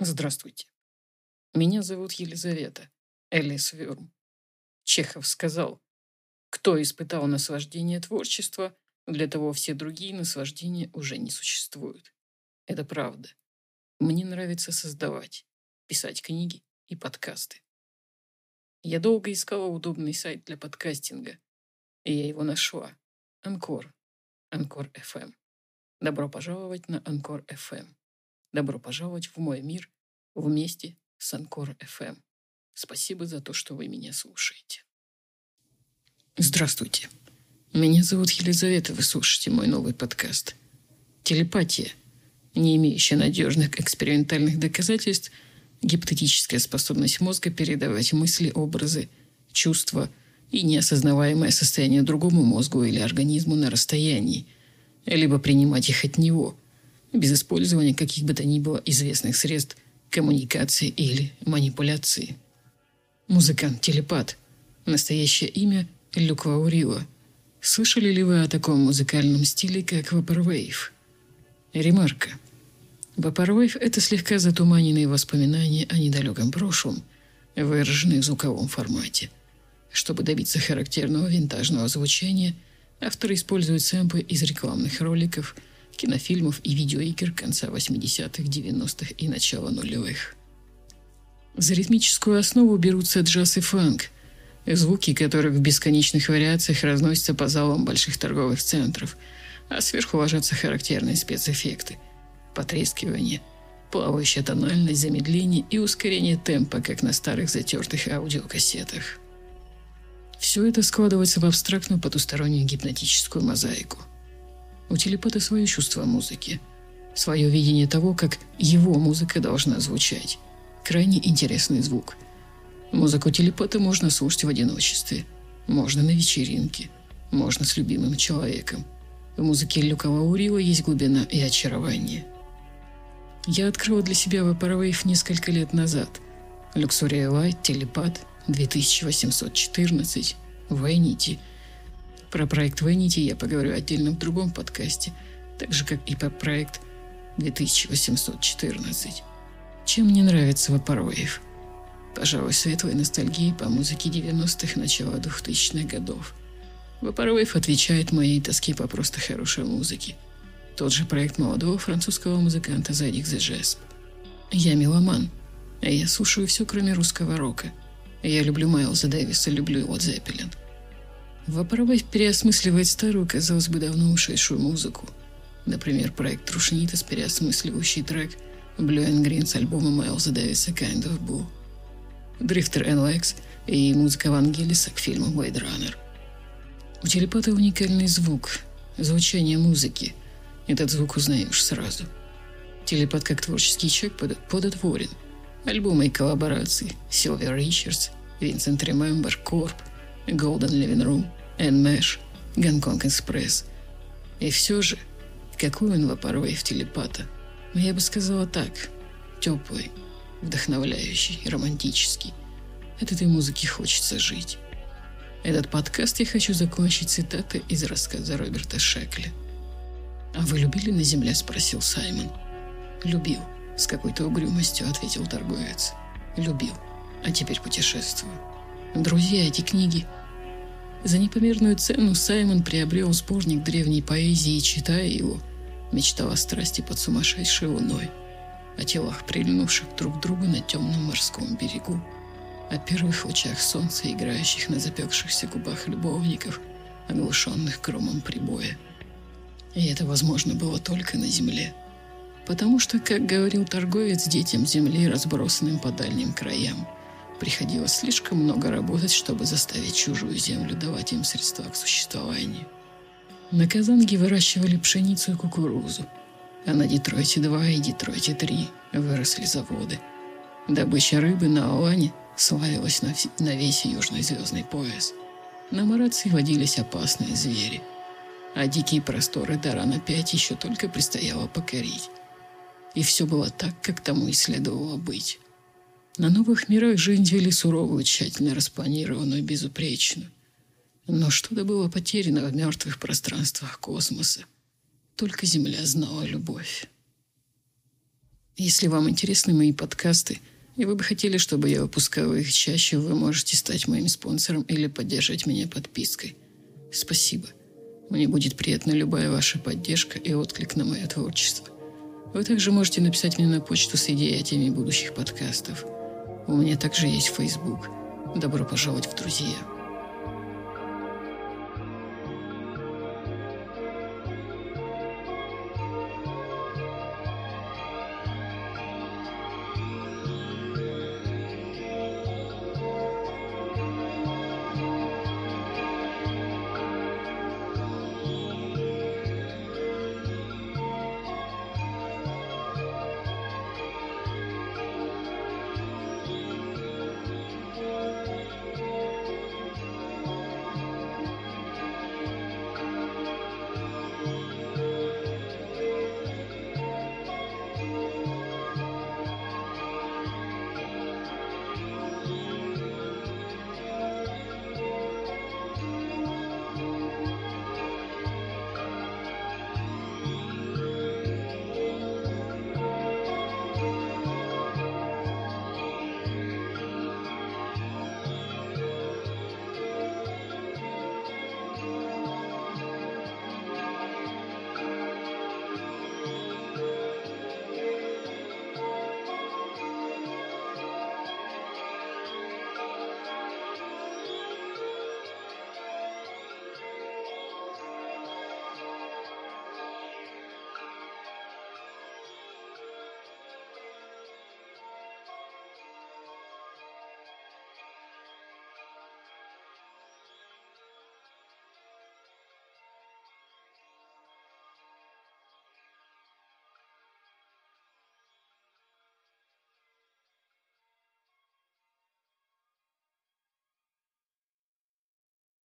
Здравствуйте. Меня зовут Елизавета Элис Вюрм. Чехов сказал, кто испытал наслаждение творчества, для того все другие наслаждения уже не существуют. Это правда. Мне нравится создавать, писать книги и подкасты. Я долго искала удобный сайт для подкастинга, и я его нашла. Анкор. Анкор FM. Добро пожаловать на Анкор FM. Добро пожаловать в мой мир вместе с Анкор FM. Спасибо за то, что вы меня слушаете. Здравствуйте. Меня зовут Елизавета, вы слушаете мой новый подкаст. Телепатия, не имеющая надежных экспериментальных доказательств, гипотетическая способность мозга передавать мысли, образы, чувства и неосознаваемое состояние другому мозгу или организму на расстоянии, либо принимать их от него – без использования каких бы то ни было известных средств коммуникации или манипуляции. Музыкант-телепат. Настоящее имя – Люк Ваурила. Слышали ли вы о таком музыкальном стиле, как Vaporwave? Ремарка. Vaporwave – это слегка затуманенные воспоминания о недалеком прошлом, выраженные в звуковом формате. Чтобы добиться характерного винтажного звучания, авторы используют сэмплы из рекламных роликов – кинофильмов и видеоигр конца 80-х, 90-х и начала нулевых. За ритмическую основу берутся джаз и фанк, звуки которых в бесконечных вариациях разносятся по залам больших торговых центров, а сверху ложатся характерные спецэффекты – потрескивание, плавающая тональность, замедление и ускорение темпа, как на старых затертых аудиокассетах. Все это складывается в абстрактную потустороннюю гипнотическую мозаику – у телепата свое чувство музыки, свое видение того, как его музыка должна звучать. Крайне интересный звук. Музыку телепата можно слушать в одиночестве, можно на вечеринке, можно с любимым человеком. В музыке Люка Лаурила есть глубина и очарование. Я открыла для себя Vaporwave несколько лет назад. Luxuria Light, Телепат, 2814, Vanity – про проект Vanity я поговорю отдельно в другом подкасте, так же, как и про проект 2814. Чем мне нравится Вапороев? Пожалуй, светлой ностальгии по музыке 90-х, начала 2000-х годов. Вапороев отвечает моей тоске по просто хорошей музыке. Тот же проект молодого французского музыканта Задик The. Я меломан, а я слушаю все, кроме русского рока. Я люблю Майлза Дэвиса, люблю его Зеппелин – Вапоровой переосмысливает старую, казалось бы, давно ушедшую музыку. Например, проект Трушнитас, переосмысливающий трек Blue and Green с альбома Майлза Дэвиса Kind of Blue. Дрифтер NLX и музыка Вангелиса к фильму Blade Runner. У телепата уникальный звук, звучание музыки. Этот звук узнаешь сразу. Телепат как творческий человек подотворен. Альбомы и коллаборации Силвер Ричардс, Винсент Ремембер, Корп, Golden Living Room – Энмэш, Гонконг Экспресс. И все же, какой он порой в телепата. Но я бы сказала так. Теплый, вдохновляющий, романтический. От этой музыки хочется жить. Этот подкаст я хочу закончить цитатой из рассказа Роберта Шекли. «А вы любили на земле?» – спросил Саймон. «Любил», – с какой-то угрюмостью ответил торговец. «Любил, а теперь путешествую. Друзья, эти книги – за непомерную цену Саймон приобрел сборник древней поэзии читая его, мечтал о страсти под сумасшедшей луной, о телах, прильнувших друг к другу на темном морском берегу, о первых лучах солнца, играющих на запекшихся губах любовников, оглушенных громом прибоя. И это возможно было только на земле. Потому что, как говорил торговец детям земли, разбросанным по дальним краям – Приходилось слишком много работать, чтобы заставить чужую землю давать им средства к существованию. На Казанге выращивали пшеницу и кукурузу, а на Детройте-2 и Детройте-3 выросли заводы. Добыча рыбы на Алане славилась на, на весь южный звездный пояс. На Марации водились опасные звери, а дикие просторы Дарана-5 еще только предстояло покорить. И все было так, как тому и следовало быть. На новых мирах жизнь вели суровую, тщательно распланированную, безупречную. Но что-то было потеряно в мертвых пространствах космоса. Только Земля знала любовь. Если вам интересны мои подкасты, и вы бы хотели, чтобы я выпускал их чаще, вы можете стать моим спонсором или поддержать меня подпиской. Спасибо. Мне будет приятна любая ваша поддержка и отклик на мое творчество. Вы также можете написать мне на почту с идеями будущих подкастов. У меня также есть Facebook. Добро пожаловать в друзья.